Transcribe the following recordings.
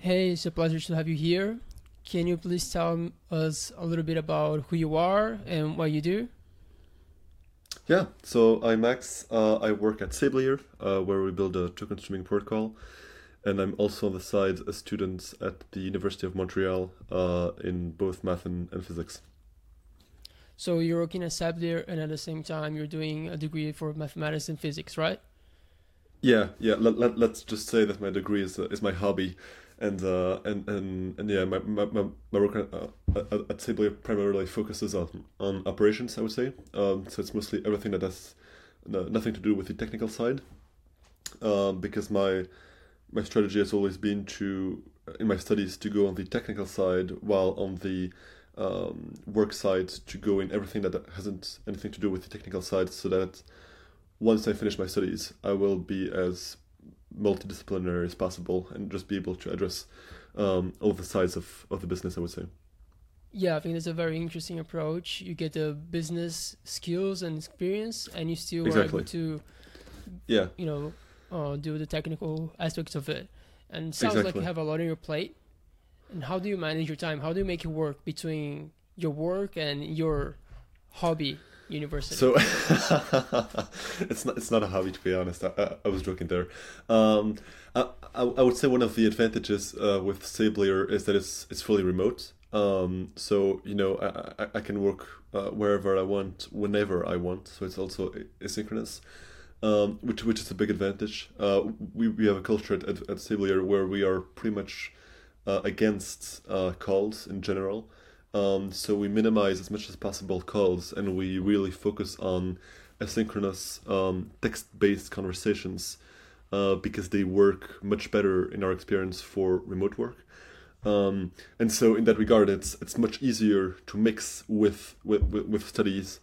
Hey, it's a pleasure to have you here. Can you please tell us a little bit about who you are and what you do? Yeah, so I'm Max. Uh, I work at Sablier, uh, where we build a token streaming protocol. And I'm also on the side a student at the University of Montreal uh, in both math and, and physics. So you're working at Sablier and at the same time you're doing a degree for mathematics and physics, right? Yeah, yeah. Let, let, let's just say that my degree is, uh, is my hobby and uh, and and and yeah, my my, my work uh, at, at Sablier primarily focuses on on operations. I would say, um, so it's mostly everything that has nothing to do with the technical side, um, because my my strategy has always been to in my studies to go on the technical side, while on the um, work side to go in everything that hasn't anything to do with the technical side, so that once I finish my studies, I will be as multidisciplinary as possible and just be able to address um, all the sides of, of the business, I would say. Yeah, I think that's a very interesting approach. You get the business skills and experience, and you still exactly. are able to, yeah, you know, uh, do the technical aspects of it. And it sounds exactly. like you have a lot on your plate. And how do you manage your time? How do you make it work between your work and your hobby university. So it's not it's not a hobby to be honest. I, I, I was joking there. Um, I, I, I would say one of the advantages uh, with Sablier is that it's it's fully remote. Um, so you know I, I, I can work uh, wherever I want, whenever I want. So it's also asynchronous. Um, which which is a big advantage. Uh, we, we have a culture at, at, at Sablier where we are pretty much uh, against uh, calls in general. Um, so we minimize as much as possible calls and we really focus on asynchronous um, text-based conversations uh, because they work much better in our experience for remote work. Um, and so in that regard, it's it's much easier to mix with with, with studies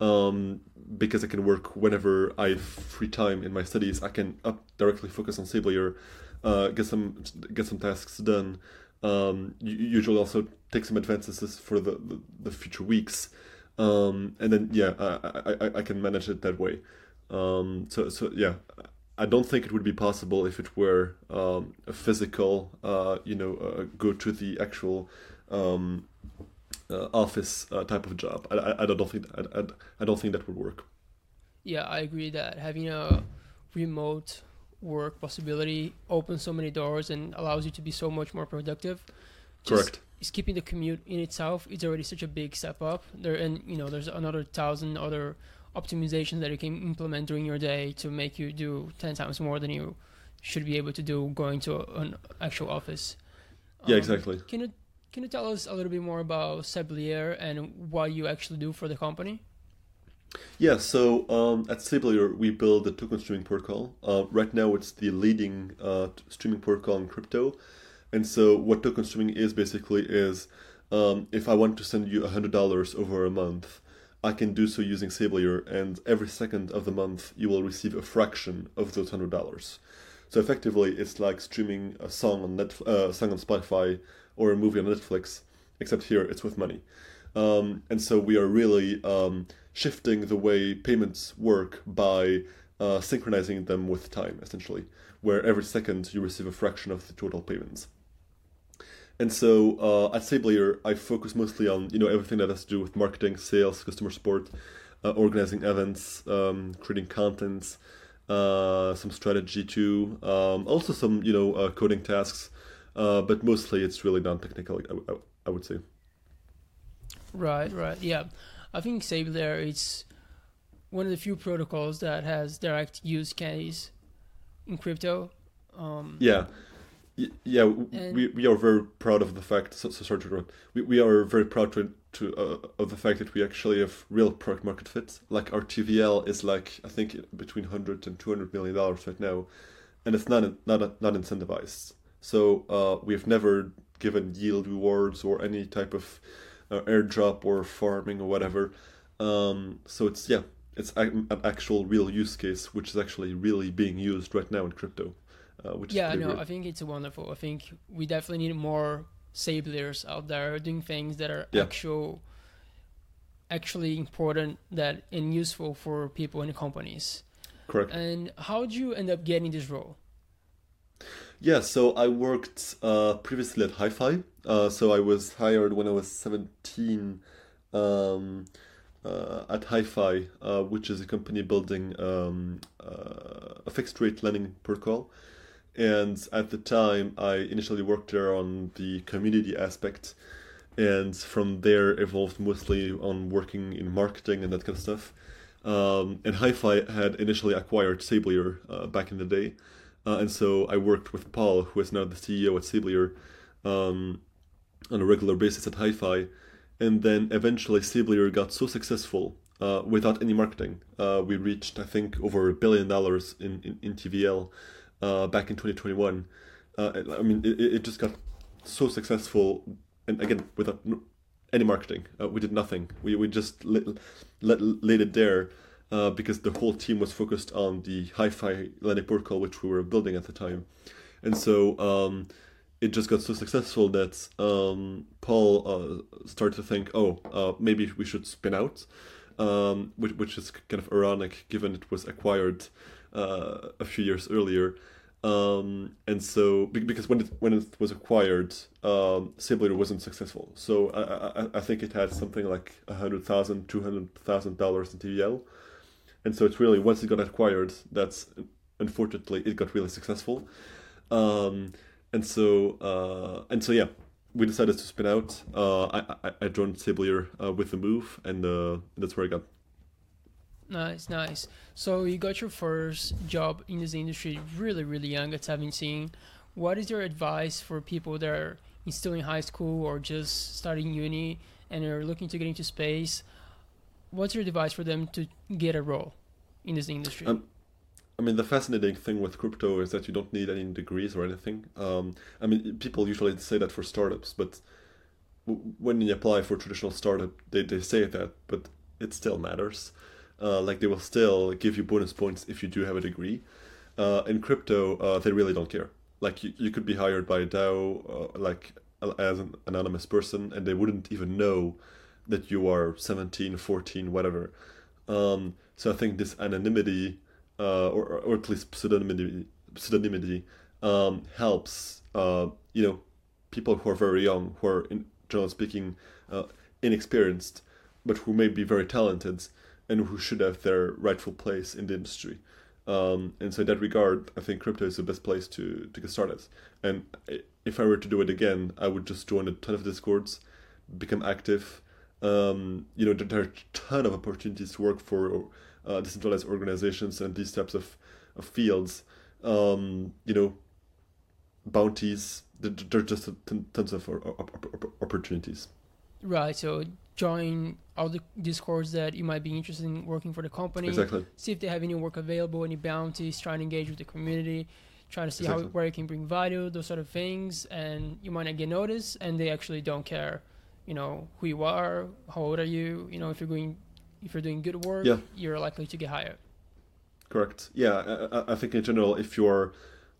um, because I can work whenever I have free time in my studies. I can up directly focus on Sablier, uh, get some get some tasks done, um, you usually also take some advances for the, the, the future weeks. Um, and then, yeah, I, I, I can manage it that way. Um, so, so yeah, I don't think it would be possible if it were um, a physical, uh, you know, uh, go to the actual um, uh, office uh, type of job. I, I, I don't think I, I, I don't think that would work. Yeah, I agree that having a remote work possibility opens so many doors and allows you to be so much more productive. Just Correct. Skipping the commute in itself is already such a big step up. There and you know there's another thousand other optimizations that you can implement during your day to make you do ten times more than you should be able to do going to a, an actual office. Yeah, um, exactly. Can you can you tell us a little bit more about Sablier and what you actually do for the company? Yeah, so um, at Sablier, we build a token streaming protocol. Uh, right now, it's the leading uh, streaming protocol in crypto. And so, what token streaming is basically is um, if I want to send you $100 over a month, I can do so using Sablier, and every second of the month, you will receive a fraction of those $100. So, effectively, it's like streaming a song on, Netflix, uh, song on Spotify or a movie on Netflix, except here it's with money. Um, and so, we are really. Shifting the way payments work by uh, synchronizing them with time, essentially, where every second you receive a fraction of the total payments. And so uh, at Sablier, I focus mostly on you know everything that has to do with marketing, sales, customer support, uh, organizing events, um, creating content, uh, some strategy too, um, also some you know uh, coding tasks, uh, but mostly it's really non-technical. I would say. Right, right, yeah. I think Sablier is one of the few protocols that has direct use case in crypto. Um, yeah. Yeah, we, we are very proud of the fact. So, so sorry to interrupt. We, we are very proud to, to uh, of the fact that we actually have real product market fit. Like our TVL is like I think between 100 and 200 million dollars right now, and it's not not not incentivized. So uh, we have never given yield rewards or any type of uh, airdrop or farming or whatever. Um, so it's yeah, it's an actual real use case, which is actually really being used right now in crypto. Uh, which yeah, no, I think it's wonderful. I think we definitely need more Sabliers out there doing things that are yeah. actual, actually important that and useful for people and companies. Correct. And how did you end up getting this role? Yeah, so I worked uh, previously at Hi-Fi. Uh, so I was hired when I was 17 um, uh, at Hi-Fi, uh, which is a company building um, uh, a fixed rate lending protocol. And at the time, I initially worked there on the community aspect, and from there evolved mostly on working in marketing and that kind of stuff. Um, and Hi-Fi had initially acquired Sablier uh, back in the day, uh, and so I worked with Paul, who is now the CEO at Sablier, um, on a regular basis at Hi-Fi. And then eventually Sablier got so successful uh, without any marketing. Uh, we reached, I think, over a billion dollars in, in, in TVL uh, back in 2021. Uh, I mean, it, it just got so successful, and again, without any marketing. Uh, we did nothing. We, we just let, laid it there uh, because the whole team was focused on the hi-fi lending protocol which we were building at the time. And so um, it just got so successful that um, paul uh, started to think oh uh, maybe we should spin out um, which, which is kind of ironic given it was acquired uh, a few years earlier. Um, and so because when it when it was acquired, um, Sablier wasn't successful. So I, I, I think it had something like a hundred thousand, two hundred thousand dollars in TVL, and so it's really once it got acquired, that's unfortunately it got really successful, um, and so uh, and so yeah, we decided to spin out. Uh, I, I, I joined Sablier uh, with the move, and uh, that's where I got. Nice, nice. So you got your first job in this industry really, really young at 17. What is your advice for people that are still in high school or just starting uni and are looking to get into space? What's your advice for them to get a role in this industry? Um, I mean, the fascinating thing with crypto is that you don't need any degrees or anything. Um, I mean, people usually say that for startups, but when you apply for traditional startup, they, they say that, but it still matters. Uh, like they will still give you bonus points if you do have a degree. Uh, in crypto, uh, they really don't care. Like you, you could be hired by a DAO, uh, like as an anonymous person, and they wouldn't even know that you are 17, 14, whatever. Um, so I think this anonymity, uh, or, or at least pseudonymity, pseudonymity um, helps, uh, you know, people who are very young, who are, in generally speaking, uh, inexperienced, but who may be very talented and who should have their rightful place in the industry. Um, and so in that regard, I think crypto is the best place to, to get started. And if I were to do it again, I would just join a ton of discords, become active, um, you know, there are a ton of opportunities to work for uh, decentralized organizations and these types of, of fields. Um, you know, bounties. There are just tons of opportunities. Right. So join all the discords that you might be interested in working for the company. Exactly. See if they have any work available, any bounties. Try and engage with the community. Trying to see exactly. how where you can bring value, those sort of things, and you might not get noticed, and they actually don't care you know who you are, how old are you. You know if you're going, if you're doing good work, yeah. you're likely to get hired. Correct. Yeah, I, I think in general, if you're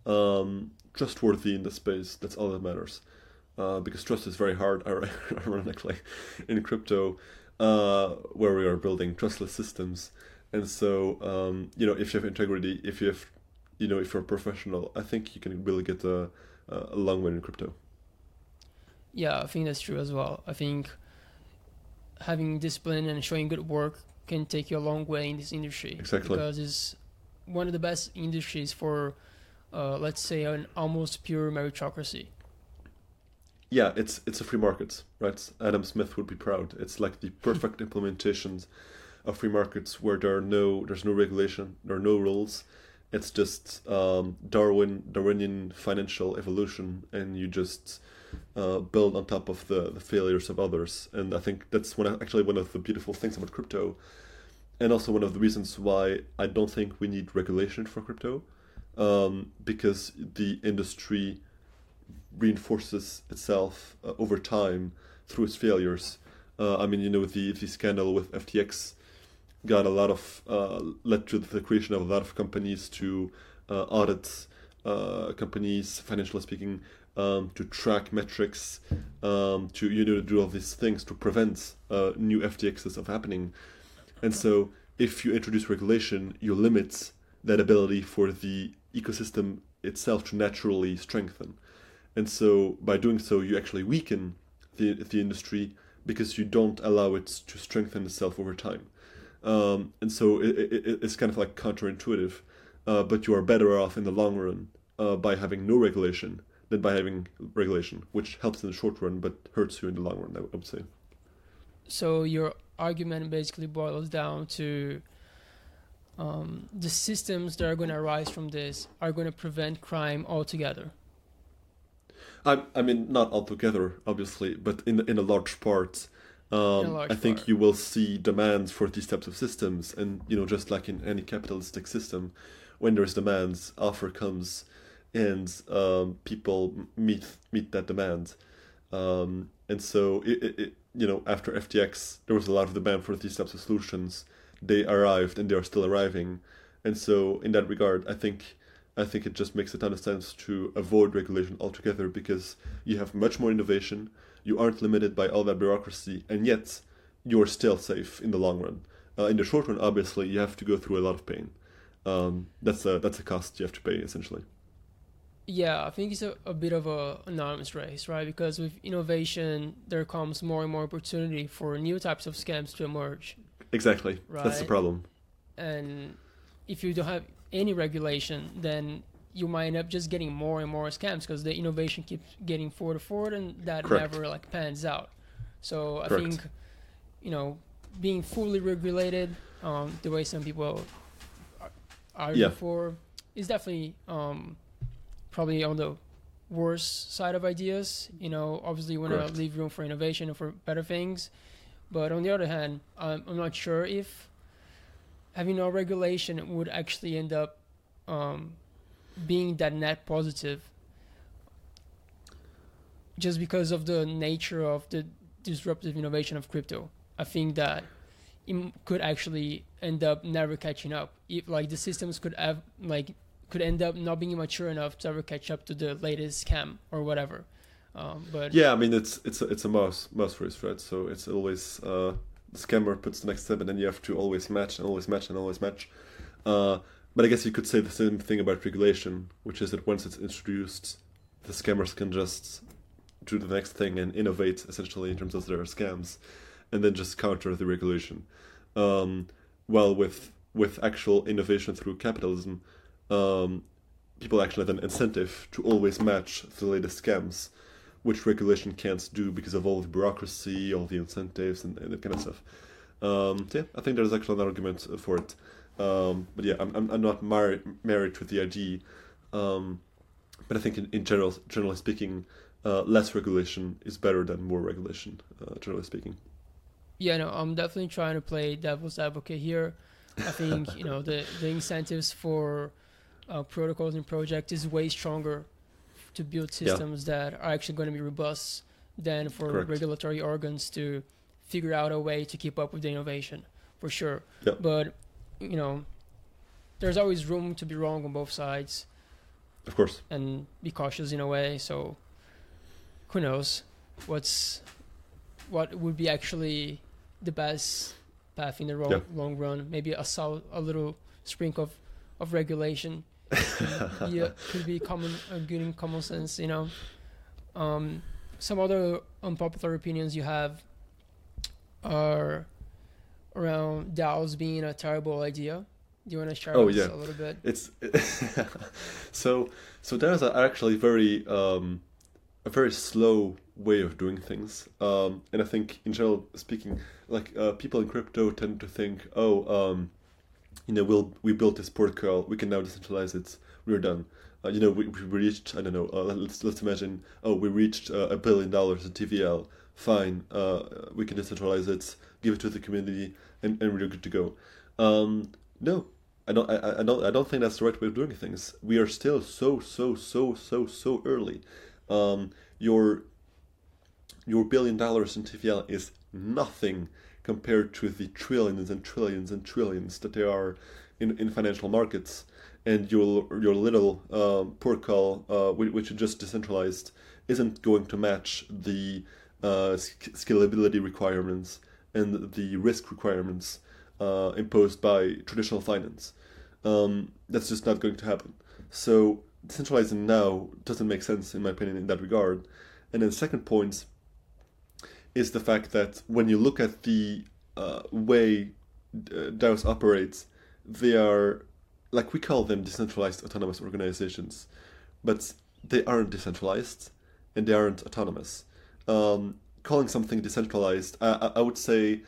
um, trustworthy in the space, that's all that matters. Uh, because trust is very hard, ironically, in crypto, uh, where we are building trustless systems. And so, um, you know, if you have integrity, if you have, you know, if you're a professional, I think you can really get a, a long way in crypto. Yeah, I think that's true as well. I think having discipline and showing good work can take you a long way in this industry. Exactly. Because it's one of the best industries for, uh, let's say, an almost pure meritocracy. Yeah, it's it's a free market, right? Adam Smith would be proud. It's like the perfect implementations of free markets where there are no there's no regulation, there are no rules. It's just um, Darwin Darwinian financial evolution, and you just uh, build on top of the, the failures of others. And I think that's one actually one of the beautiful things about crypto, and also one of the reasons why I don't think we need regulation for crypto, um, because the industry reinforces itself uh, over time through its failures. Uh, I mean, you know, the the scandal with FTX got a lot of uh, led to the creation of a lot of companies to uh, audit uh, companies, financially speaking, um, to track metrics, um, to you know do all these things to prevent uh, new FTXs of happening. And so, if you introduce regulation, you limit that ability for the ecosystem itself to naturally strengthen. And so by doing so, you actually weaken the, the industry because you don't allow it to strengthen itself over time. Um, and so it, it, it's kind of like counterintuitive, uh, but you are better off in the long run uh, by having no regulation than by having regulation, which helps in the short run but hurts you in the long run, I would say. So your argument basically boils down to um, the systems that are going to arise from this are going to prevent crime altogether. I, I mean, not altogether, obviously, but in in a large part. Um, large I think part. you will see demands for these types of systems, and you know, just like in any capitalistic system, when there's demands, offer comes, and um, people meet meet that demand. Um, and so, it, it, it, you know, after FTX, there was a lot of demand for these types of solutions. They arrived, and they are still arriving. And so, in that regard, I think I think it just makes a ton of sense to avoid regulation altogether because you have much more innovation. You aren't limited by all that bureaucracy, and yet you're still safe in the long run. Uh, in the short run, obviously, you have to go through a lot of pain. Um, that's a that's a cost you have to pay essentially. Yeah, I think it's a, a bit of a anonymous race, right? Because with innovation, there comes more and more opportunity for new types of scams to emerge. Exactly, that's the problem. And if you don't have any regulation, then you might end up just getting more and more scams because the innovation keeps getting forward and forward, and that Correct. never like pans out. So I Correct. think, you know, being fully regulated, um, the way some people are Yeah. for, is definitely um, probably on the worst side of ideas. You know, obviously you want to leave room for innovation and for better things, but on the other hand, I'm, I'm not sure if having no regulation would actually end up um, being that net positive just because of the nature of the disruptive innovation of crypto. I think that it could actually end up never catching up. If like the systems could have like could end up not being mature enough to ever catch up to the latest scam or whatever. Um, but Yeah, I mean it's it's a, it's a mouse mouse race, right? So it's always uh, the scammer puts the next step, and then you have to always match and always match and always match. Uh, but I guess you could say the same thing about regulation, which is that once it's introduced, the scammers can just do the next thing and innovate essentially in terms of their scams, and then just counter the regulation. Um, with with actual innovation through capitalism, um, people actually have an incentive to always match the latest scams which regulation can't do because of all the bureaucracy, all the incentives, and, and that kind of stuff. Um, so yeah, I think there's actually an argument for it. Um, but yeah, I'm, I'm, I'm not married married to the idea. Um, but I think in, in general, generally speaking, uh, less regulation is better than more regulation. Uh, generally speaking. yeah, no, I'm definitely trying to play devil's advocate here. I think you know the the incentives for uh, protocols and projects is way stronger to build Yeah. systems that are actually going to be robust than for Correct. regulatory organs to figure out a way to keep up with the innovation, for sure. Yeah. But you know, there's always room to be wrong on both sides Of course. and be cautious in a way. So who knows what's what would be actually the best path in the long, Yeah. long run? Maybe a sol- a little sprinkle of, of regulation could be, could be common a good in common sense. You know, um, some other unpopular opinions you have are around DAOs being a terrible idea. Do you want to share Oh, yeah. a little bit? It's so so DAOs are actually very um, a very slow way of doing things, um, and I think in general speaking, like uh, people in crypto tend to think, oh, um, you know, we'll we built this protocol, we can now decentralize it, we're done. Uh, you know, we, we reached I don't know. Uh, let's let's imagine, oh, we reached uh, a billion dollars in TVL. Fine, uh, we can decentralize it, give it to the community, and, and we're good to go. Um, no, I don't. I, I don't. I don't think that's the right way of doing things. We are still so so so so so early. Um, your your billion dollars in TVL is nothing compared to the trillions and trillions and trillions that there are in, in financial markets. And your your little um, uh, which you just decentralized, isn't going to match the uh, scalability requirements and the risk requirements uh, imposed by traditional finance. Um, that's just not going to happen. So decentralizing now doesn't make sense in my opinion in that regard. And then second point is the fact that when you look at the uh, way uh, DAOs operates, they are like we call them decentralized autonomous organizations, but they aren't decentralized and they aren't autonomous. Um, calling something decentralized, I, I would say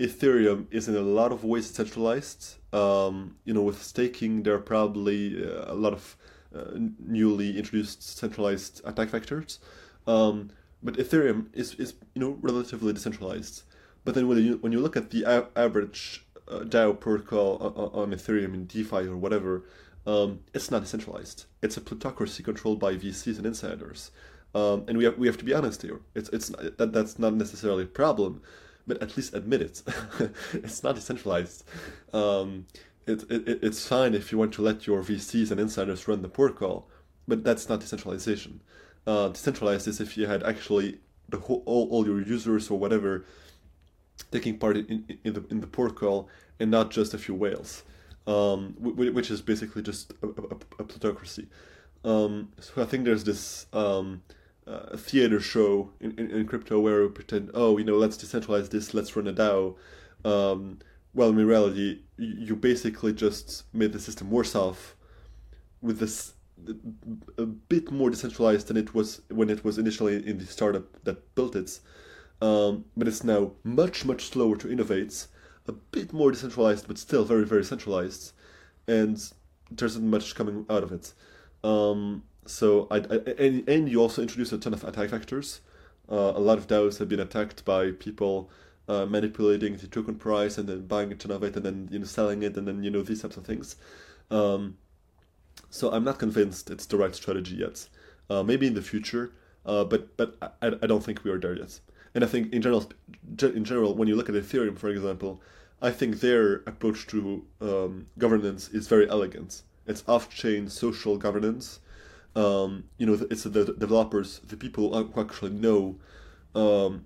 Ethereum is in a lot of ways decentralized. Um, you know, with staking, there are probably uh, a lot of uh, newly introduced centralized attack vectors. Um, but Ethereum is, is you know relatively decentralized. But then when you when you look at the a- average uh, DAO protocol on, on Ethereum in DeFi or whatever, um, it's not decentralized. It's a plutocracy controlled by VCs and insiders. Um, and we have we have to be honest here. It's it's that that's not necessarily a problem, but at least admit it. it's not decentralized. Um, it, it it's fine if you want to let your VCs and insiders run the protocol, but that's not decentralization. Uh, decentralized is if you had actually the whole all, all your users or whatever taking part in, in the in the protocol and not just a few whales, um, which is basically just a, a, a plutocracy. Um, so I think there's this um, uh, theater show in, in, in, crypto where we pretend, oh, you know, let's decentralize this, let's run a DAO. Um, well, in reality, you basically just made the system worse off with this a bit more decentralized than it was when it was initially in the startup that built it. Um, but it's now much, much slower to innovate, a bit more decentralized, but still very, very centralized, and there isn't much coming out of it. Um, so, I, I, and, and you also introduce a ton of attack vectors. Uh, a lot of DAOs have been attacked by people uh, manipulating the token price and then buying a ton of it and then you know selling it and then you know these types of things. Um, so I'm not convinced it's the right strategy yet. Uh, maybe in the future, uh, but but I, I don't think we are there yet. And I think in general, in general, when you look at Ethereum, for example, I think their approach to um, governance is very elegant. It's off-chain social governance. Um, you know, it's the developers, the people who actually know um,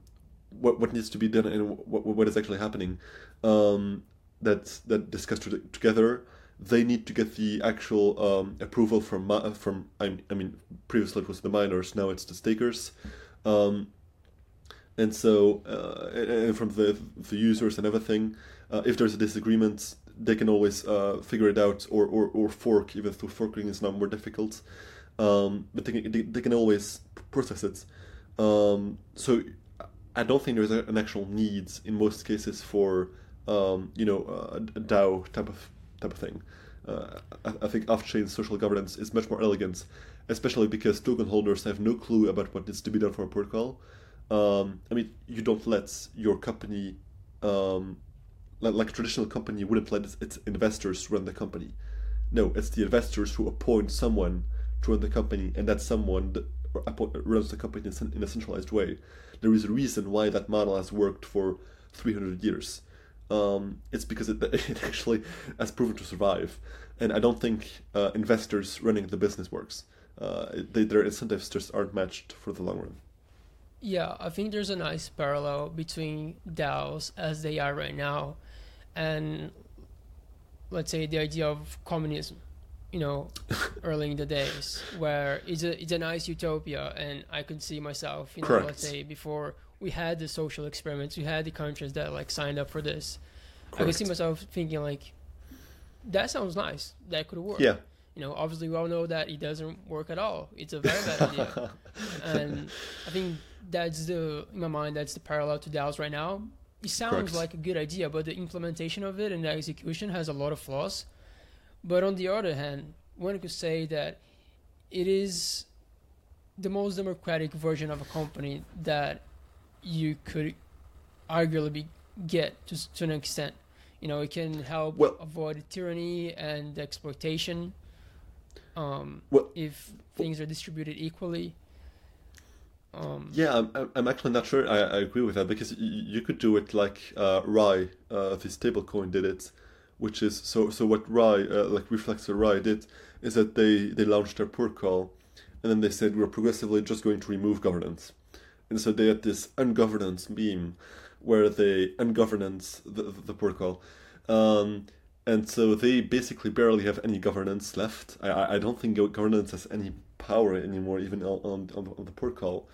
what what needs to be done and what what is actually happening. Um, that that discuss together. They need to get the actual um, approval from from I, I mean previously it was the miners, now it's the stakers. Um, and so uh, and from the the users and everything, uh, if there's a disagreement, they can always uh, figure it out or, or, or fork, even though forking is now more difficult. Um, but they can, they, they, can always process it. Um, so I don't think there's an actual need in most cases for um, you know a, a DAO type of type of thing. Uh, I, I, think off-chain social governance is much more elegant, especially because token holders have no clue about what needs to be done for a protocol um, I mean, you don't let your company, um, like, like, a traditional company, wouldn't let its, investors run the company. No, it's the investors who appoint someone to run the company, and that someone that runs the company in a centralized way. There is a reason why that model has worked for 300 years. Um, it's because it, it, actually has proven to survive. And I don't think uh, investors running the business works. Uh, they, their incentives just aren't matched for the long run. Yeah, I think there's a nice parallel between DAOs as they are right now and let's say the idea of communism, you know, early in the days where it's a it's a nice utopia and I could see myself, you know, Correct. let's say before we had the social experiments, we had the countries that like signed up for this. Correct. I could see myself thinking like that sounds nice. That could work. Yeah you know, obviously we all know that it doesn't work at all. It's a very bad idea, and I think that's the in my mind that's the parallel to DAOs right now. It sounds Correct. like a good idea, but the implementation of it and the execution has a lot of flaws. But on the other hand, one could say that it is the most democratic version of a company that you could arguably get to, to an extent. You know, it can help well, avoid tyranny and exploitation um, well, if things are distributed equally. Um, yeah, I'm, I'm actually not sure I, I agree with that because you could do it like uh, Rai, uh, this stablecoin did it, which is so so what Rai, uh, like Reflexer Rai did, is that they, they launched their protocol and then they said we're progressively just going to remove governance. And so they had this ungovernance meme where they ungovernance the, the, protocol. Um, and so they basically barely have any governance left. I, I don't think governance has any power anymore, even on, on, on the protocol.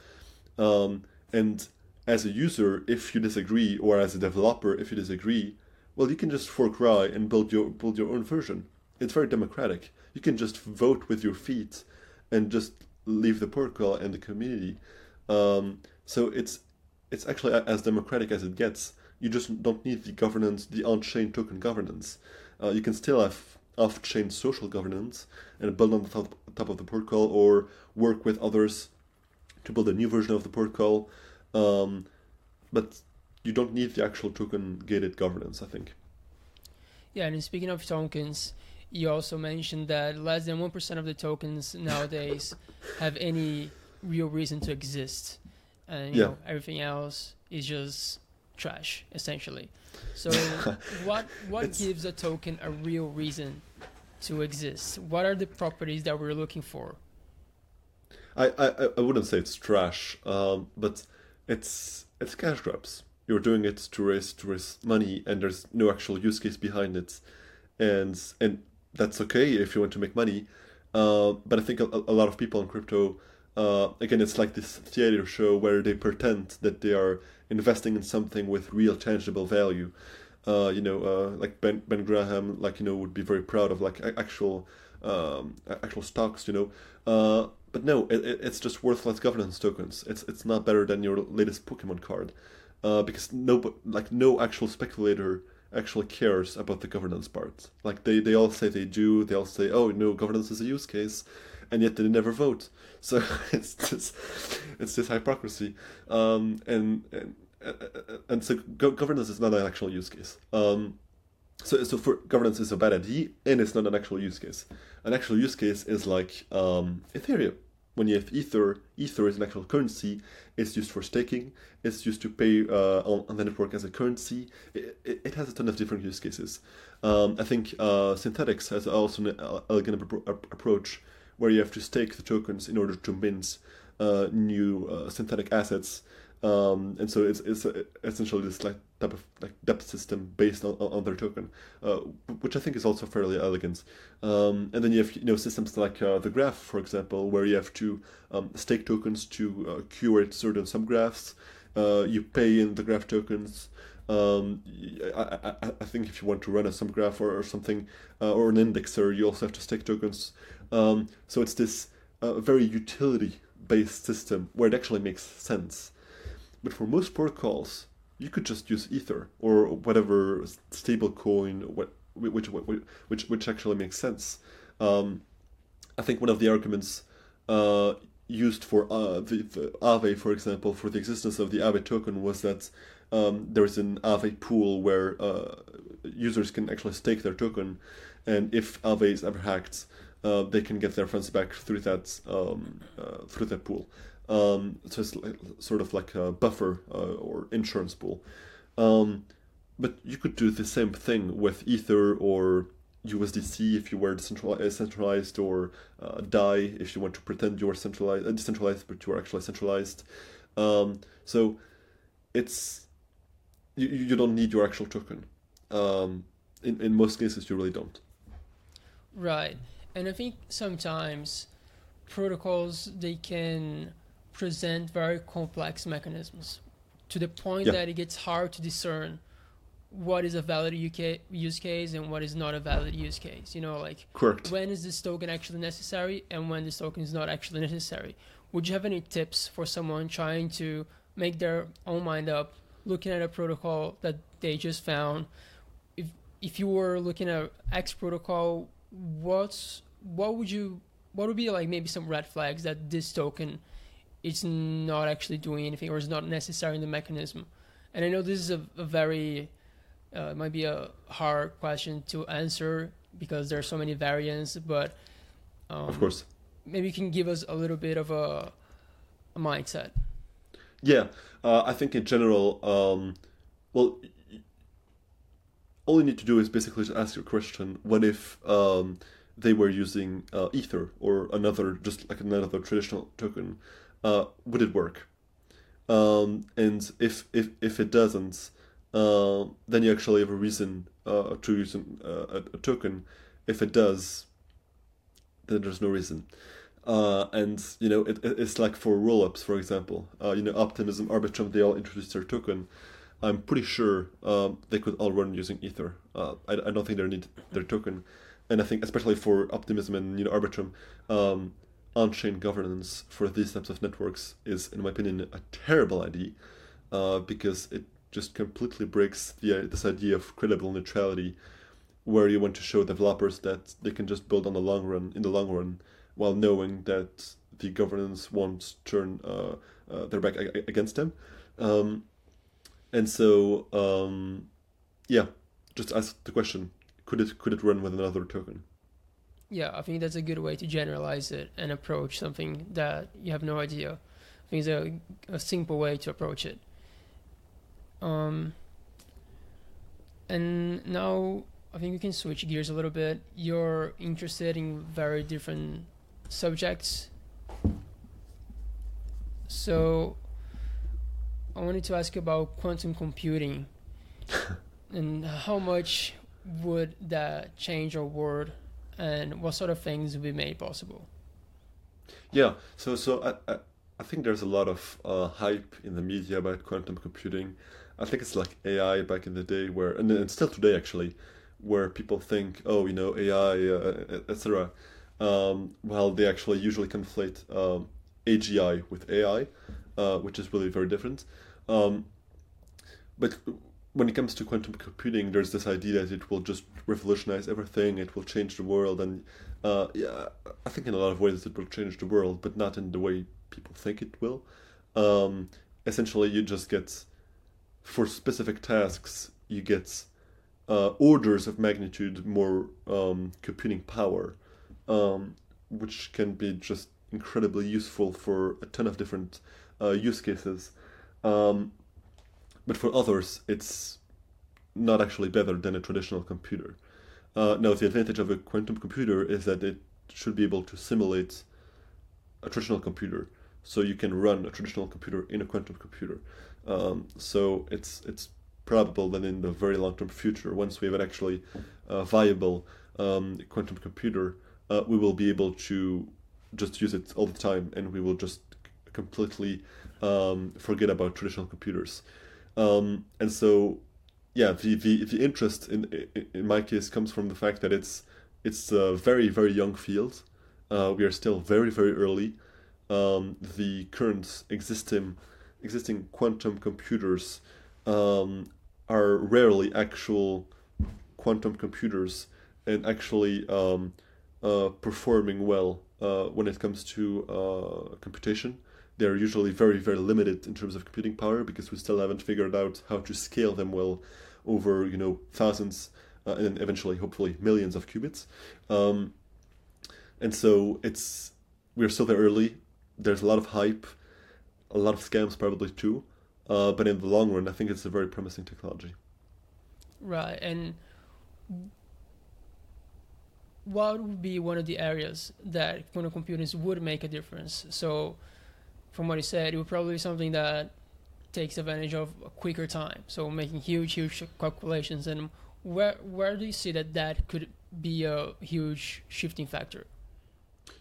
Um, and as a user, if you disagree, or as a developer, if you disagree, well, you can just fork Rai and build your build your own version. It's very democratic. You can just vote with your feet and just leave the protocol and the community. Um, so it's it's actually as democratic as it gets. You just don't need the governance, the on-chain token governance. Uh, you can still have off-chain social governance and build on the top, top of the protocol, or work with others to build a new version of the protocol. Um, but you don't need the actual token gated governance, I think. Yeah, and speaking of tokens, you also mentioned that less than 1% of the tokens nowadays have any real reason to exist. And you Yeah. know, everything else is just trash, essentially. So what what It's- gives a token a real reason to exist? What are the properties that we're looking for? I, I, I wouldn't say it's trash, um, but it's it's cash grabs. You're doing it to raise to raise money, and there's no actual use case behind it, and and that's okay if you want to make money. Uh, but I think a, a lot of people in crypto, uh, again, it's like this theater show where they pretend that they are investing in something with real tangible value. Uh, you know, uh, like Ben Ben Graham, like you know, would be very proud of like actual um, actual stocks. You know, uh, but no, it, it- it's just worthless governance tokens. It's it's not better than your latest Pokemon card, uh, because no like no actual speculator actually cares about the governance part. Like they, they all say they do. They all say, oh no, governance is a use case, and yet they never vote. So it's this it's this hypocrisy, um, and and and so go- governance is not an actual use case. Um, so, so for governance is a bad idea and it's not an actual use case. An actual use case is like um, Ethereum. When you have Ether, Ether is an actual currency. It's used for staking. It's used to pay uh, on, on the network as a currency. It, it, it has a ton of different use cases. Um, I think uh, Synthetix has also an uh, elegant appro- ap- approach where you have to stake the tokens in order to mint uh, new uh, synthetic assets. Um, and so it's, it's essentially this like type of like debt system based on, on their token, uh, which I think is also fairly elegant. Um, and then you have you know systems like uh, the graph, for example, where you have to um, stake tokens to uh, curate certain subgraphs. Uh, you pay in the graph tokens. Um, I, I, I think if you want to run a subgraph or, or something uh, or an indexer, you also have to stake tokens. Um, so it's this uh, very utility based system where it actually makes sense. But for most protocols, you could just use Ether or whatever stable coin, what, which, which, which, actually makes sense. Um, I think one of the arguments uh, used for uh, the, the Aave, for example, for the existence of the Aave token was that um, there's an Aave pool where uh, users can actually stake their token, and if Aave is ever hacked, uh, they can get their funds back through that um, uh, through that pool. Um, so it's like, sort of like a buffer uh, or insurance pool. Um, but you could do the same thing with Ether or USDC if you were decentralized, or uh, DAI if you want to pretend you are centralized, uh, decentralized, but you are actually centralized. Um, so it's you, you don't need your actual token. Um, in in most cases, you really don't. Right. And I think sometimes protocols they can present very complex mechanisms to the point Yeah. that it gets hard to discern what is a valid UK use case and what is not a valid use case. You know, like Correct. when is this token actually necessary and when this token is not actually necessary. Would you have any tips for someone trying to make their own mind up, looking at a protocol that they just found? If if you were looking at X protocol, what's what would you what would be like maybe some red flags that this token is not actually doing anything or is not necessary in the mechanism? And I know this is a, a very uh, it might be a hard question to answer because there are so many variants, but um, Of course. maybe you can give us a little bit of a, a mindset. Yeah, uh, I think in general, um, well, all you need to do is basically just ask your question: What if um, they were using uh, Ether or another, just like another traditional token? Uh, would it work? Um, and if if if it doesn't, uh, then you actually have a reason uh, to use an, uh, a, a token. If it does, then there's no reason. Uh, and you know it, it's like for rollups, for example. You know, Optimism, Arbitrum, they all introduced their token. I'm pretty sure um, they could all run using Ether. I, I don't think they need their token, and I think especially for Optimism and you know Arbitrum, um, on-chain governance for these types of networks is, in my opinion, a terrible idea, uh, because it just completely breaks the this idea of credible neutrality, where you want to show developers that they can just build on the long run in the long run while knowing that the governance won't turn uh, uh, their back against them. Um, and so, um, yeah, just ask the question: Could it could it run with another token? Yeah, I think that's a good way to generalize it and approach something that you have no idea. I think it's a, a simple way to approach it. Um, and now I think we can switch gears a little bit. You're interested in very different subjects. So I wanted to ask about quantum computing and how much would that change our world and what sort of things would be made possible? Yeah, so so I, I, I think there's a lot of uh, hype in the media about quantum computing. I think it's like AI back in the day, where and, and still today actually, where people think, oh, you know, AI, uh, etc um, well, they actually usually conflate um, AGI with AI, uh, which is really very different. Um, but when it comes to quantum computing, there's this idea that it will just revolutionize everything, it will change the world, and uh, yeah, I think in a lot of ways it will change the world, but not in the way people think it will. Um, essentially, you just get, for specific tasks, you get uh, orders of magnitude more um, computing power um, which can be just incredibly useful for a ton of different uh, use cases. Um, but for others, it's not actually better than a traditional computer. Uh, now, the advantage of a quantum computer is that it should be able to simulate a traditional computer. So you can run a traditional computer in a quantum computer. Um, so it's it's probable that in the very long term future, once we have an actually uh, viable um, quantum computer, uh, we will be able to just use it all the time and we will just completely um, forget about traditional computers. Um, and so, yeah, the, the, the interest in, in my case comes from the fact that it's it's a very very young field. Uh, we are still very very early. Um, the current existing existing quantum computers um, are rarely actual quantum computers and actually um, uh, performing well uh, when it comes to uh, computation. They're usually very, very limited in terms of computing power because we still haven't figured out how to scale them well over, you know, thousands uh, and eventually, hopefully, millions of qubits. Um, and so it's we're still there early. There's a lot of hype, a lot of scams probably too. Uh, but in the long run, I think it's a very promising technology. Right, and what would be one of the areas that quantum computers would make a difference? So, from what he said, it would probably be something that takes advantage of a quicker time. So, making huge, huge calculations. And where where do you see that that could be a huge shifting factor?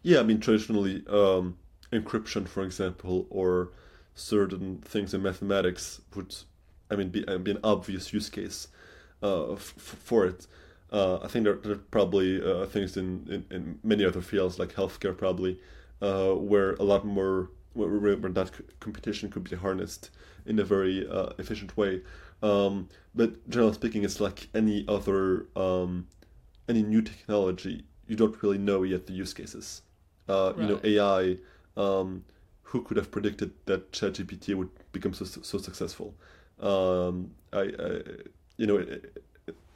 Yeah, I mean, traditionally, um, encryption, for example, or certain things in mathematics would, I mean, be, be an obvious use case uh, f- for it. Uh, I think there, there are probably uh, things in, in, in, many other fields like healthcare probably uh, where a lot more where, where that competition could be harnessed in a very uh, efficient way. Um, but generally speaking, it's like any other um, any new technology. You don't really know yet the use cases. Right. Uh, you know, AI. Um, who could have predicted that ChatGPT would become so so successful? Um, I, I, you know, it,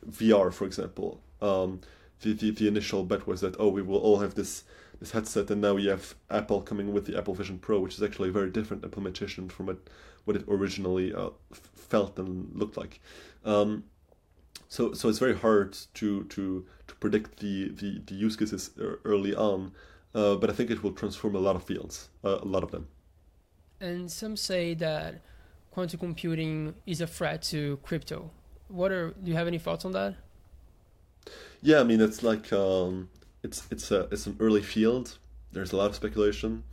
VR, for example. Um, the, the, the initial bet was that oh we will all have this this headset and now we have Apple coming with the Apple Vision Pro, which is actually a very different implementation from what what it originally uh, felt and looked like. Um, so so it's very hard to to to predict the the, the use cases early on, uh, but I think it will transform a lot of fields, uh, a lot of them. And some say that quantum computing is a threat to crypto. What are do you have any thoughts on that? Yeah, I mean it's like um, it's it's a it's an early field. There's a lot of speculation.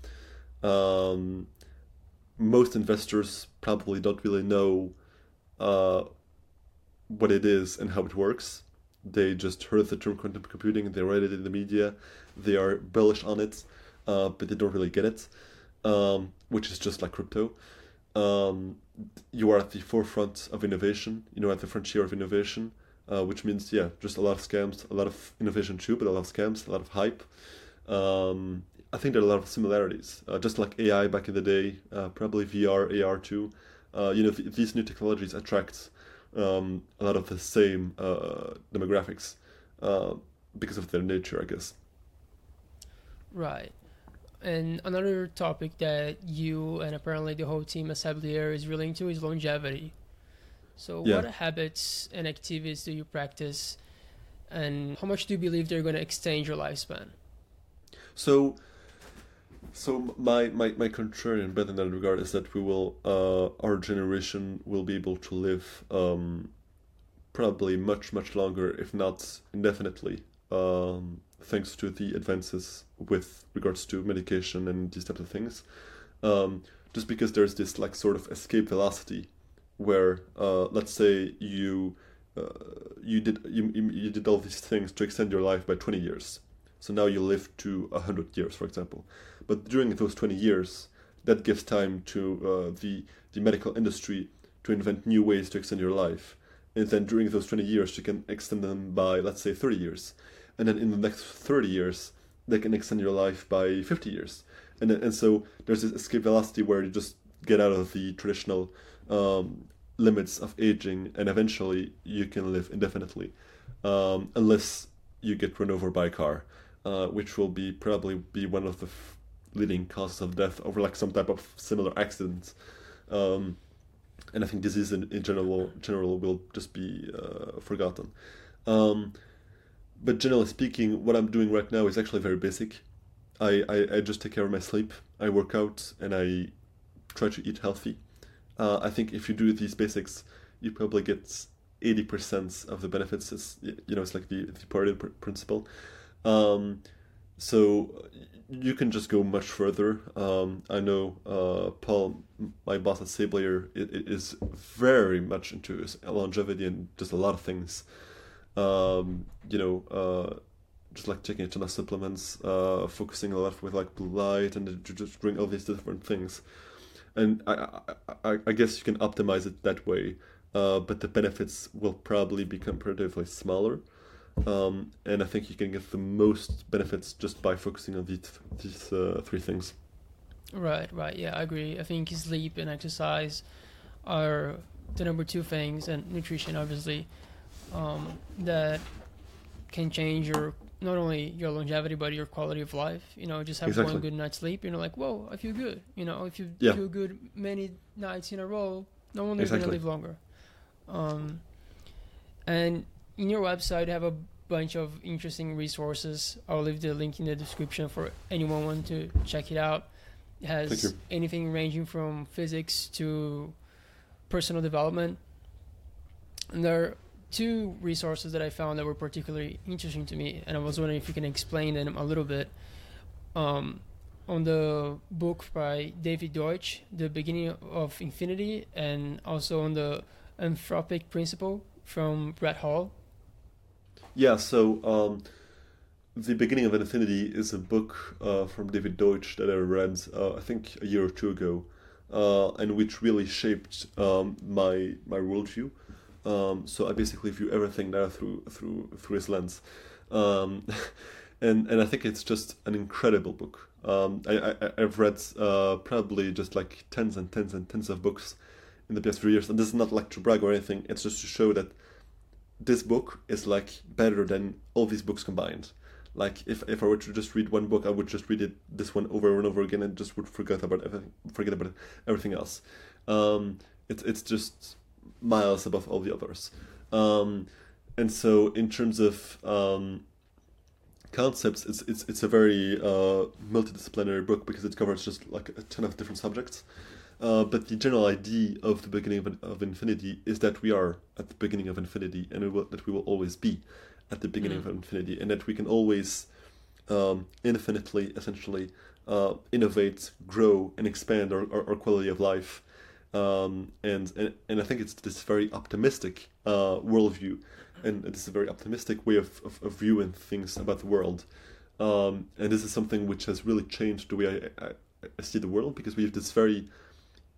Um, most investors probably don't really know uh, what it is and how it works. They just heard the term quantum computing, they read it in the media, they are bullish on it, uh, but they don't really get it, um, which is just like crypto. Um, you are at the forefront of innovation, you know, at the frontier of innovation, uh, which means, yeah, just a lot of scams, a lot of innovation too, but a lot of scams, a lot of hype. Um, I think there are a lot of similarities, uh, just like AI back in the day, uh, probably VR, AR too. Uh, you know, th- these new technologies attract um, a lot of the same uh, demographics uh, because of their nature, I guess. Right. And another topic that you and apparently the whole team at Sablier is relating to is longevity. So, Yeah. what habits and activities do you practice, and how much do you believe they're going to extend your lifespan? So, so my, my, my contrarian bet in that regard is that we will, uh, our generation will be able to live um, probably much, much longer, if not indefinitely, um, thanks to the advances with regards to medication and these types of things. Um, just because there's this like sort of escape velocity where, uh, let's say you, uh, you did you, you did all these things to extend your life by 20 years so now you live to 100 years, for example. But during those 20 years, that gives time to uh, the, the medical industry to invent new ways to extend your life. And then during those 20 years, you can extend them by, let's say, 30 years. And then in the next 30 years, they can extend your life by 50 years. And, and so there's this escape velocity where you just get out of the traditional um, limits of aging, and eventually you can live indefinitely, um, unless you get run over by a car uh, which will be probably be one of the f- leading causes of death over like some type of similar accident. Um, and I think disease in, in general general will just be uh, forgotten. Um, but generally speaking, what I'm doing right now is actually very basic. I, I, I just take care of my sleep. I work out and I try to eat healthy. Uh, I think if you do these basics, you probably get eighty percent of the benefits. It's you know it's like the the Pareto pr- principle. Um, so you can just go much further. Um, I know uh, Paul, my boss at i- is very much into longevity and just a lot of things. Um, you know, uh, just like taking a ton of supplements, uh, focusing a lot with like blue light, and just doing all these different things. And I, I, I- guess you can optimize it that way, uh, but the benefits will probably be comparatively smaller. Um, and I think you can get the most benefits just by focusing on these these uh, three things. Right, right. Yeah, I agree. I think sleep and exercise are the number two things, and nutrition, obviously, um, that can change your not only your longevity but your quality of life. You know, just have Exactly. one good night's sleep, you know, like whoa, I feel good. You know, if you Yeah. feel good many nights in a row, no wonder you're Exactly. gonna live longer. Um, and in your website, you have a bunch of interesting resources. I'll leave the link in the description for anyone want to check it out. It has anything ranging from physics to personal development. And there two resources that I found that were particularly interesting to me, and I was wondering if you can explain them a little bit. Um, on the book by David Deutsch, The Beginning of Infinity, and also on the Anthropic Principle from Brett Hall. Yeah. So um, the beginning of infinity is a book uh, from David Deutsch that I read uh, I think a year or two ago, uh, and which really shaped um, my my worldview. Um, so I basically view everything now through through through his lens, um, and and I think it's just an incredible book. Um, I, I I've read uh, probably just like tens and tens and tens of books in the past few years, and this is not like to brag or anything. It's just to show that this book is like better than all these books combined. Like if, if I were to just read one book, I would just read it this one over and over again and just would forget about everything, forget about everything else. Um, it's it's just miles above all the others. Um, and so in terms of um, concepts, it's it's it's a very uh, multidisciplinary book because it covers just like a ton of different subjects. Uh, but the general idea of the beginning of, of infinity is that we are at the beginning of infinity, and we will, that we will always be at the beginning Mm. of infinity, and that we can always um, infinitely, essentially, uh, innovate, grow, and expand our, our, our quality of life. Um, and, and and I think it's this very optimistic uh, worldview, and this a very optimistic way of, of, of viewing things about the world. Um, and this is something which has really changed the way I, I, I see the world because we have this very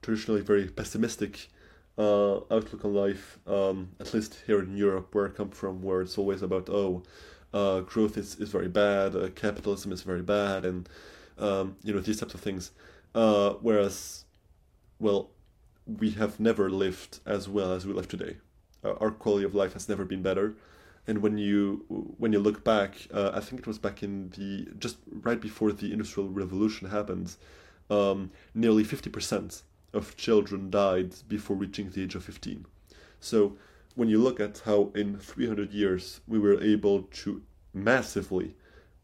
traditionally very pessimistic uh, outlook on life, um, at least here in Europe, where I come from, where it's always about, oh, uh, growth is, is very bad, uh, capitalism is very bad, and, um, you know, these types of things. Uh, whereas, well, we have never lived as well as we live today. Uh, our quality of life has never been better. And when you when you look back, uh, I think it was back in the just right before the industrial revolution happened, um, nearly fifty percent of children died before reaching the age of 15. So when you look at how in 300 years we were able to massively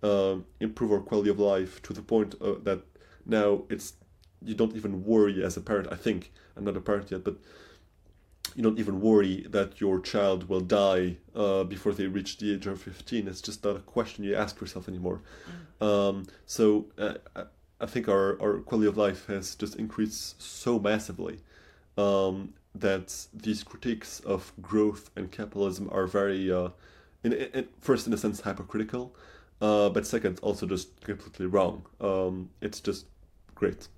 um, improve our quality of life to the point uh, that now it's you don't even worry as a parent. I think I'm not a parent yet, but you don't even worry that your child will die uh, before they reach the age of 15. It's just not a question you ask yourself anymore. Um, so uh, I- I think our, our quality of life has just increased so massively um, that these critiques of growth and capitalism are very, uh, in, in, first in a sense, hypocritical, uh, but second, also just completely wrong. Um, it's just great.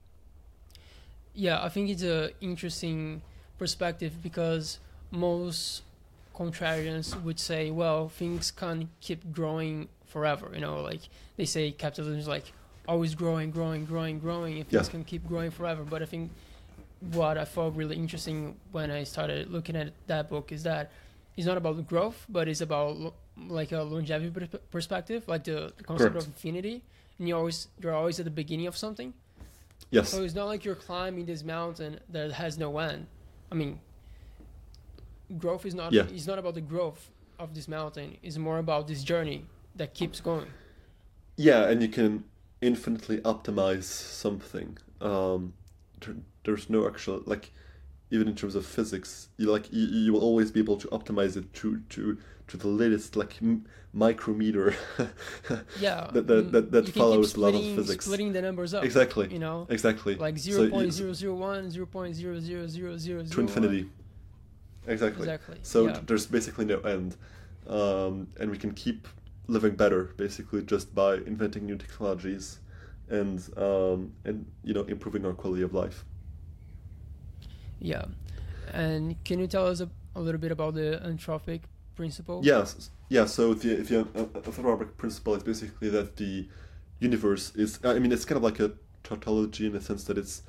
Yeah, I think it's a interesting perspective because most contrarians would say, well, things can't keep growing forever. You know, like they say capitalism is like always growing, growing, growing, growing, and things Yeah. can keep growing forever. But I think what I found really interesting when I started looking at that book is that it's not about the growth, but it's about lo- like a longevity perspective, like the, the concept Correct. of infinity. And you're always you're always at the beginning of something. Yes. So it's not like you're climbing this mountain that has no end. I mean, growth is not. Yeah. It's not about the growth of this mountain. It's more about this journey that keeps going. Yeah, and you can infinitely optimize something. Um, there- there's no actual like, even in terms of physics, you like you, you will always be able to optimize it to to to the latest like m- micrometer. Yeah. That- that- mm, that- that follows keep laws of physics. Splitting the numbers up. exactly. You know, Exactly. like So zero you- point zero zero one, zero point zero zero zero zero to infinity. Exactly. Exactly. So yeah. there's basically no end, um, and we can keep living better basically just by inventing new technologies, and um, and you know improving our quality of life. Yeah. And can you tell us a, a little bit about the anthropic principle? Yes, yeah. So the the uh, anthropic principle is basically that the universe is. I mean, it's kind of like a tautology in the sense that it's,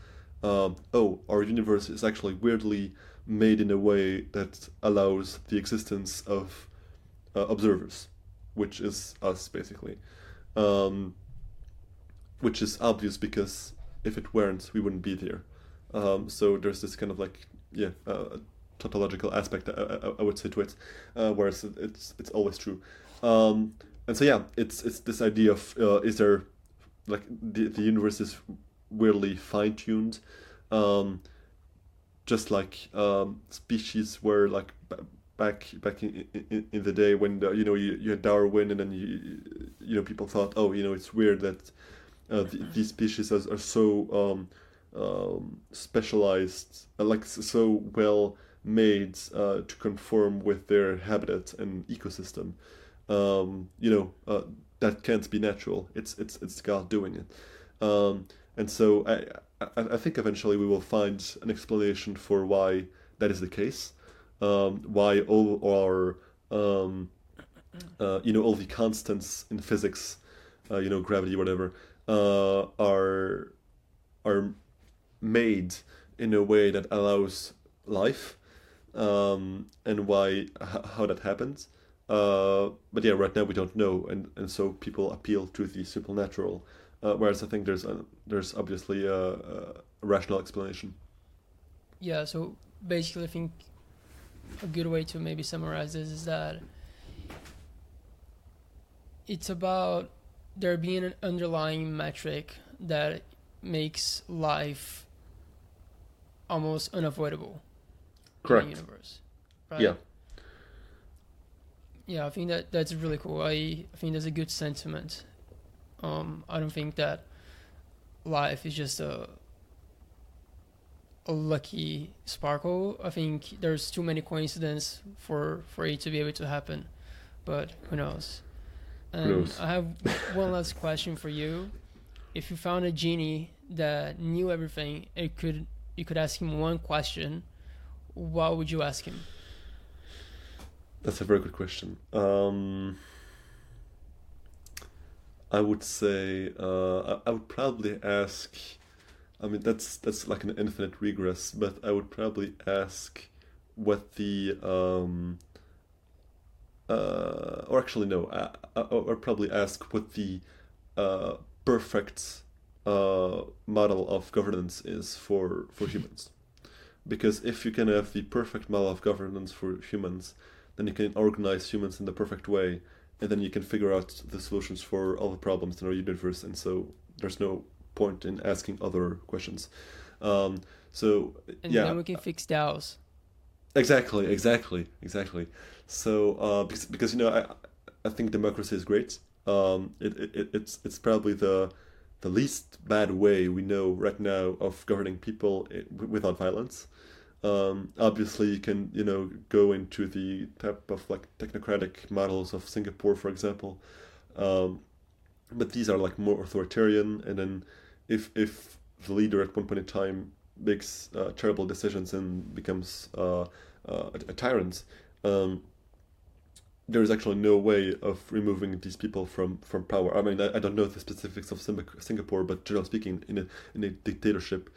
um, oh, our universe is actually weirdly made in a way that allows the existence of uh, observers, which is us basically, um, which is obvious because if it weren't, we wouldn't be there. Um, so there's this kind of like yeah. Uh, tautological aspect I, I, I would say to it, uh, whereas it's it's always true. Um, and so yeah, it's it's this idea of uh, is there like the the universe is weirdly fine tuned, um, just like um, species were like b- back back in, in, in the day when the, you know you, you had Darwin and then you you know people thought oh you know it's weird that uh, th- these species are, are so um, um, specialized uh, like so well made uh, to conform with their habitat and ecosystem. Um, you know uh, that can't be natural. It's it's it's God doing it. Um, and so I, I I think eventually we will find an explanation for why that is the case. Um, why all our um, uh, you know all the constants in physics, uh, you know gravity, whatever, uh, are are made in a way that allows life, um, and why how that happens. Uh, but yeah, right now we don't know, and, and so people appeal to the supernatural. Uh, whereas I think there's a, there's obviously a, a rational explanation. Yeah, so basically, I think a good way to maybe summarize this is that it's about there being an underlying metric that makes life almost unavoidable Correct. in the universe. Right? Yeah. Yeah, I think that that's really cool. I, I think that's a good sentiment. Um, I don't think that life is just a a lucky sparkle. I think there's too many coincidences for for it to be able to happen. But who knows? And knows? I have one last question for you. If you found a genie that knew everything, it could you could ask him one question. What would you ask him? That's a very good question. Um, I would say uh, I, would probably ask. I mean, that's that's like an infinite regress, but I would probably ask what the um, uh, or actually no, I, I, I probably ask what the uh, perfect uh, model of governance is for for humans, because if you can have the perfect model of governance for humans, then you can organize humans in the perfect way, and then you can figure out the solutions for all the problems in our universe, and so there's no point in asking other questions. Um, so And yeah, then we can fix DAOs. Exactly, exactly, exactly. So uh, because, because you know I I think democracy is great. Um, it, it it- it's it's probably the the least bad way we know right now of governing people without violence. Um, obviously, you can you know go into the type of like technocratic models of Singapore, for example, um, but these are like more authoritarian. And then if if the leader at one point in time makes uh, terrible decisions and becomes uh, uh, a, tyrant, um, there is actually no way of removing these people from, from power. I mean, I, I don't know the specifics of Singapore, but generally speaking, in a in a dictatorship,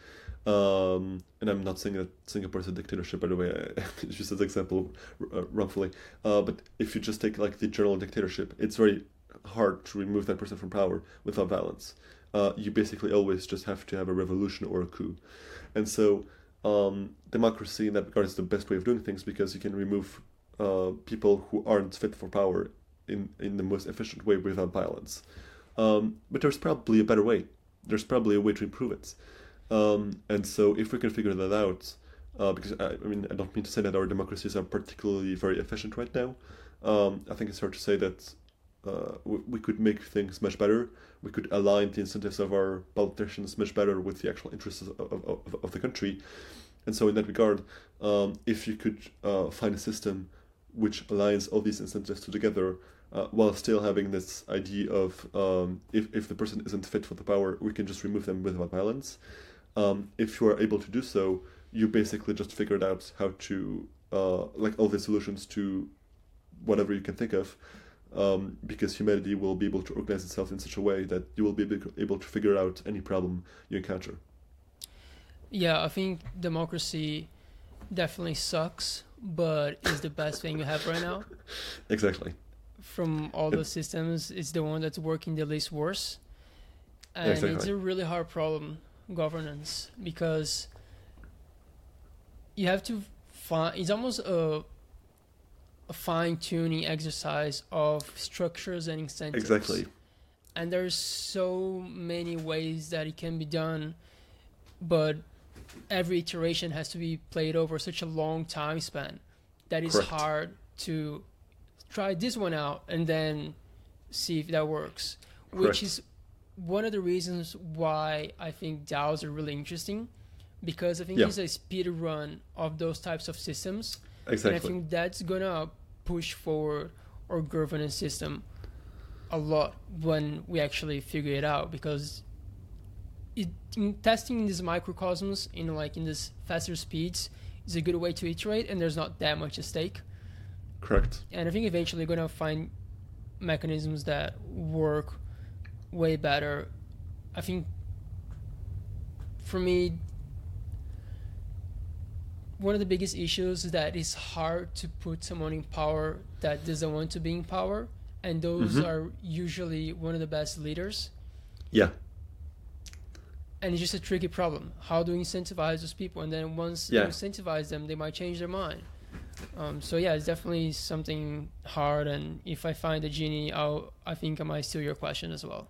um, and I'm not saying that Singapore is a dictatorship, by the way. It's just an example, uh, wrongfully. Uh, but if you just take like the general dictatorship, it's very hard to remove that person from power without violence. Uh, you basically always just have to have a revolution or a coup, and so um, democracy in that regard is the best way of doing things because you can remove uh, people who aren't fit for power in, in the most efficient way without violence. Um, but there's probably a better way. There's probably a way to improve it. Um, and so if we can figure that out, uh, because I, I mean, I don't mean to say that our democracies are particularly very efficient right now. Um, I think it's fair to say that uh, we, we could make things much better. We could align the incentives of our politicians much better with the actual interests of, of, of, of the country. And so, in that regard, um, if you could uh, find a system which aligns all these incentives together uh, while still having this idea of um, if, if the person isn't fit for the power, we can just remove them without violence. Um, if you are able to do so, you basically just figured out how to, uh, like all the solutions to whatever you can think of, um, because humanity will be able to organize itself in such a way that you will be able- able to figure out any problem you encounter. Yeah, I think democracy definitely sucks, but is the best thing you have right now. Exactly. From all the systems, it's the one that's working the least worse. And it's a really hard problem, governance, because you have to find, it's almost a, a fine tuning exercise of structures and incentives. Exactly. and there's so many ways that it can be done but every iteration has to be played over such a long time span that it's Correct. hard to try this one out and then see if that works Correct. which is one of the reasons why i think daos are really interesting because i think Yeah. it's a speed run of those types of systems and I think that's gonna push forward our governance system a lot when we actually figure it out because it, in testing in these microcosms in like in these faster speeds is a good way to iterate and there's not that much at stake Correct. and I think eventually we're gonna find mechanisms that work way better. I think for me one of the biggest issues is that it's hard to put someone in power that doesn't want to be in power and those Mhm. are usually one of the best leaders Yeah. and it's just a tricky problem. How do you incentivize those people? And then once Yeah. you incentivize them, they might change their mind. Um, so yeah, it's definitely something hard. And if I find a genie, I'll, I think I might steal your question as well.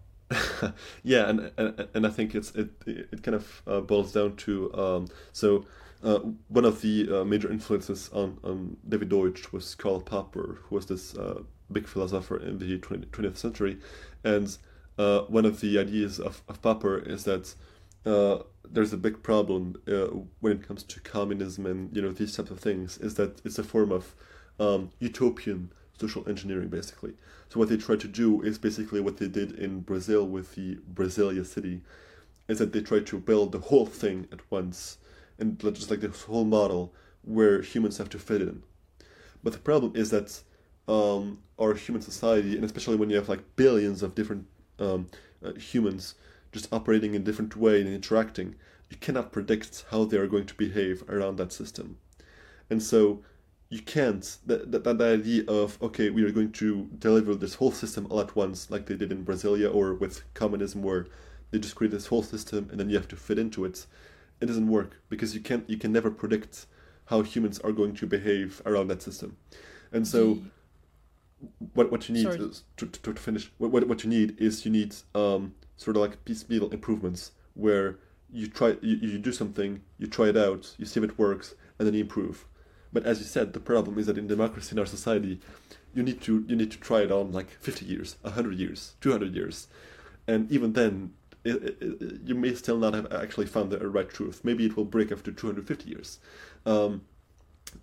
yeah, and, and and I think it's it it kind of uh, boils down to um, so uh, one of the uh, major influences on, on David Deutsch was Karl Popper, who was this uh, big philosopher in the 20, 20th century, and uh, one of the ideas of, of Popper is that there's a big problem when it comes to communism and you know these types of things is that it's a form of um, utopian social engineering basically. So what they try to do is basically what they did in Brazil with the Brasilia city, is that they try to build the whole thing at once, and just like this whole model where humans have to fit in. But the problem is that um, our human society, and especially when you have like billions of different um, uh, humans just operating in different way and interacting, you cannot predict how they are going to behave around that system. And so you can't that, that, that idea of okay we are going to deliver this whole system all at once like they did in brasilia or with communism where they just create this whole system and then you have to fit into it. It doesn't work because you can't you can never predict how humans are going to behave around that system. And so what what you need is, to, to, to finish what, what you need is you need um, sort of like piecemeal improvements where you try you, you do something you try it out you see if it works and then you improve but as you said, the problem is that in democracy in our society, you need to you need to try it on like 50 years, 100 years, 200 years, and even then, it, it, you may still not have actually found the right truth. Maybe it will break after 250 years, um,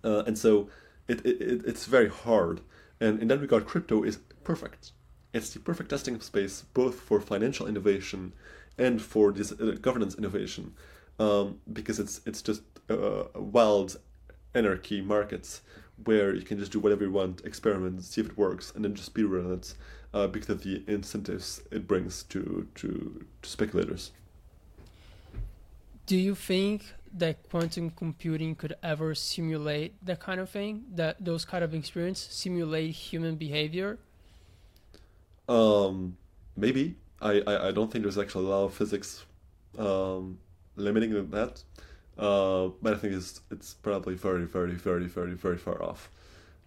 uh, and so it, it it's very hard. And in that regard, crypto is perfect. It's the perfect testing space both for financial innovation and for this uh, governance innovation, um, because it's it's just uh, wild anarchy markets where you can just do whatever you want, experiment, see if it works, and then just speedrun it uh, because of the incentives it brings to, to, to speculators. Do you think that quantum computing could ever simulate that kind of thing? That those kind of experience simulate human behavior? Um, maybe. I, I, I don't think there's actually a lot of physics um, limiting that. Uh, but I think it's it's probably very, very, very, very, very far off.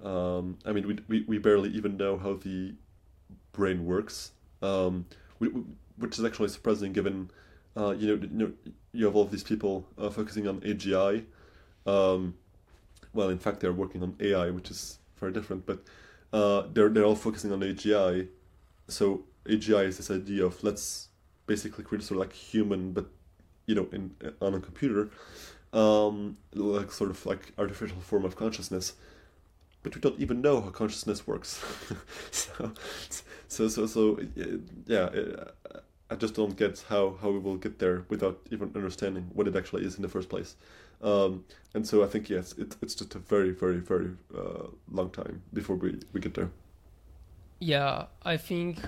Um, I mean, we, we, we barely even know how the brain works, um, we, we, which is actually surprising given, uh, you, know, you know, you have all of these people uh, focusing on AGI. Um, well, in fact, they're working on AI, which is very different, but uh, they're, they're all focusing on AGI. So AGI is this idea of let's basically create sort of like human, but you know, in on a computer, um, like sort of like artificial form of consciousness. But we don't even know how consciousness works. so, so, so, so, yeah. I just don't get how, how we will get there without even understanding what it actually is in the first place. Um, and so I think yes, it, it's just a very, very, very uh, long time before we, we get there. Yeah, I think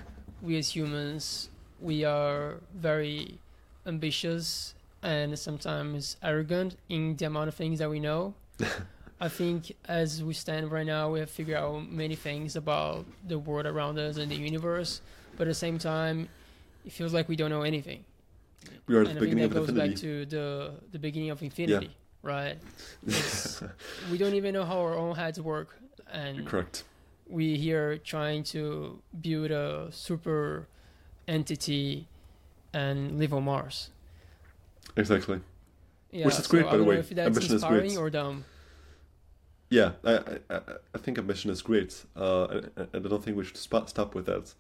we as humans we are very ambitious and sometimes arrogant in the amount of things that we know. I think as we stand right now, we have figured out many things about the world around us and the universe, but at the same time, it feels like we don't know anything. We are at the beginning of infinity. that goes back to the the beginning of infinity, yeah. right? we don't even know how our own heads work, and correct. We here trying to build a super entity and live on Mars. Exactly. Yeah, Which is great, so by the way. If that's ambition is great. or dumb. Yeah, I, I, I think ambition is great, uh, and, and I don't think we should spot, stop with that.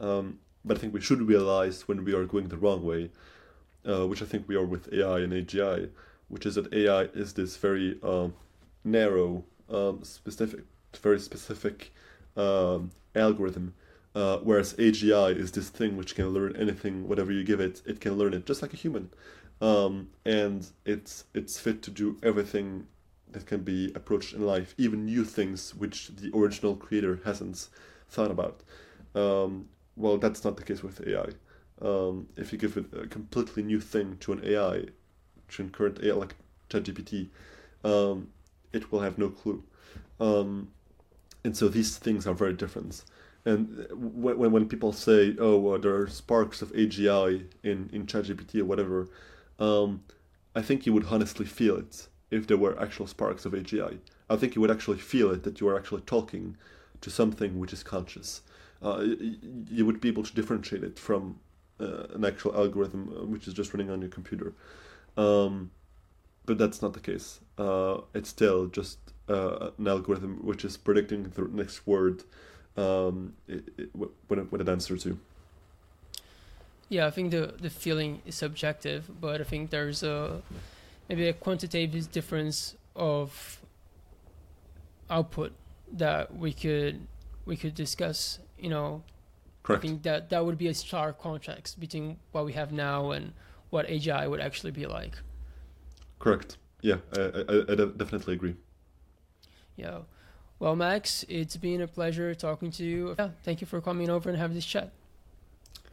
Um, but I think we should realize when we are going the wrong way, uh, which I think we are with AI and AGI, which is that AI is this very um, narrow, um, specific, very specific um, algorithm uh, whereas AGI is this thing which can learn anything, whatever you give it, it can learn it just like a human, um, and it's it's fit to do everything that can be approached in life, even new things which the original creator hasn't thought about. Um, well, that's not the case with AI. Um, if you give it a completely new thing to an AI, to an current AI like ChatGPT, um, it will have no clue. Um, and so these things are very different. And when, when people say, oh, there are sparks of AGI in, in ChatGPT or whatever, um, I think you would honestly feel it if there were actual sparks of AGI. I think you would actually feel it that you are actually talking to something which is conscious. Uh, you would be able to differentiate it from uh, an actual algorithm uh, which is just running on your computer. Um, but that's not the case. Uh, it's still just uh, an algorithm which is predicting the next word um, it, it, when, it, when it answers you. Yeah, I think the the feeling is subjective, but I think there's a maybe a quantitative difference of output that we could we could discuss. You know, Correct. I think that that would be a stark contrast between what we have now and what AGI would actually be like. Correct. Yeah, I, I, I definitely agree. Yeah. Well, Max, it's been a pleasure talking to you. Yeah, thank you for coming over and having this chat.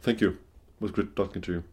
Thank you. It was great talking to you.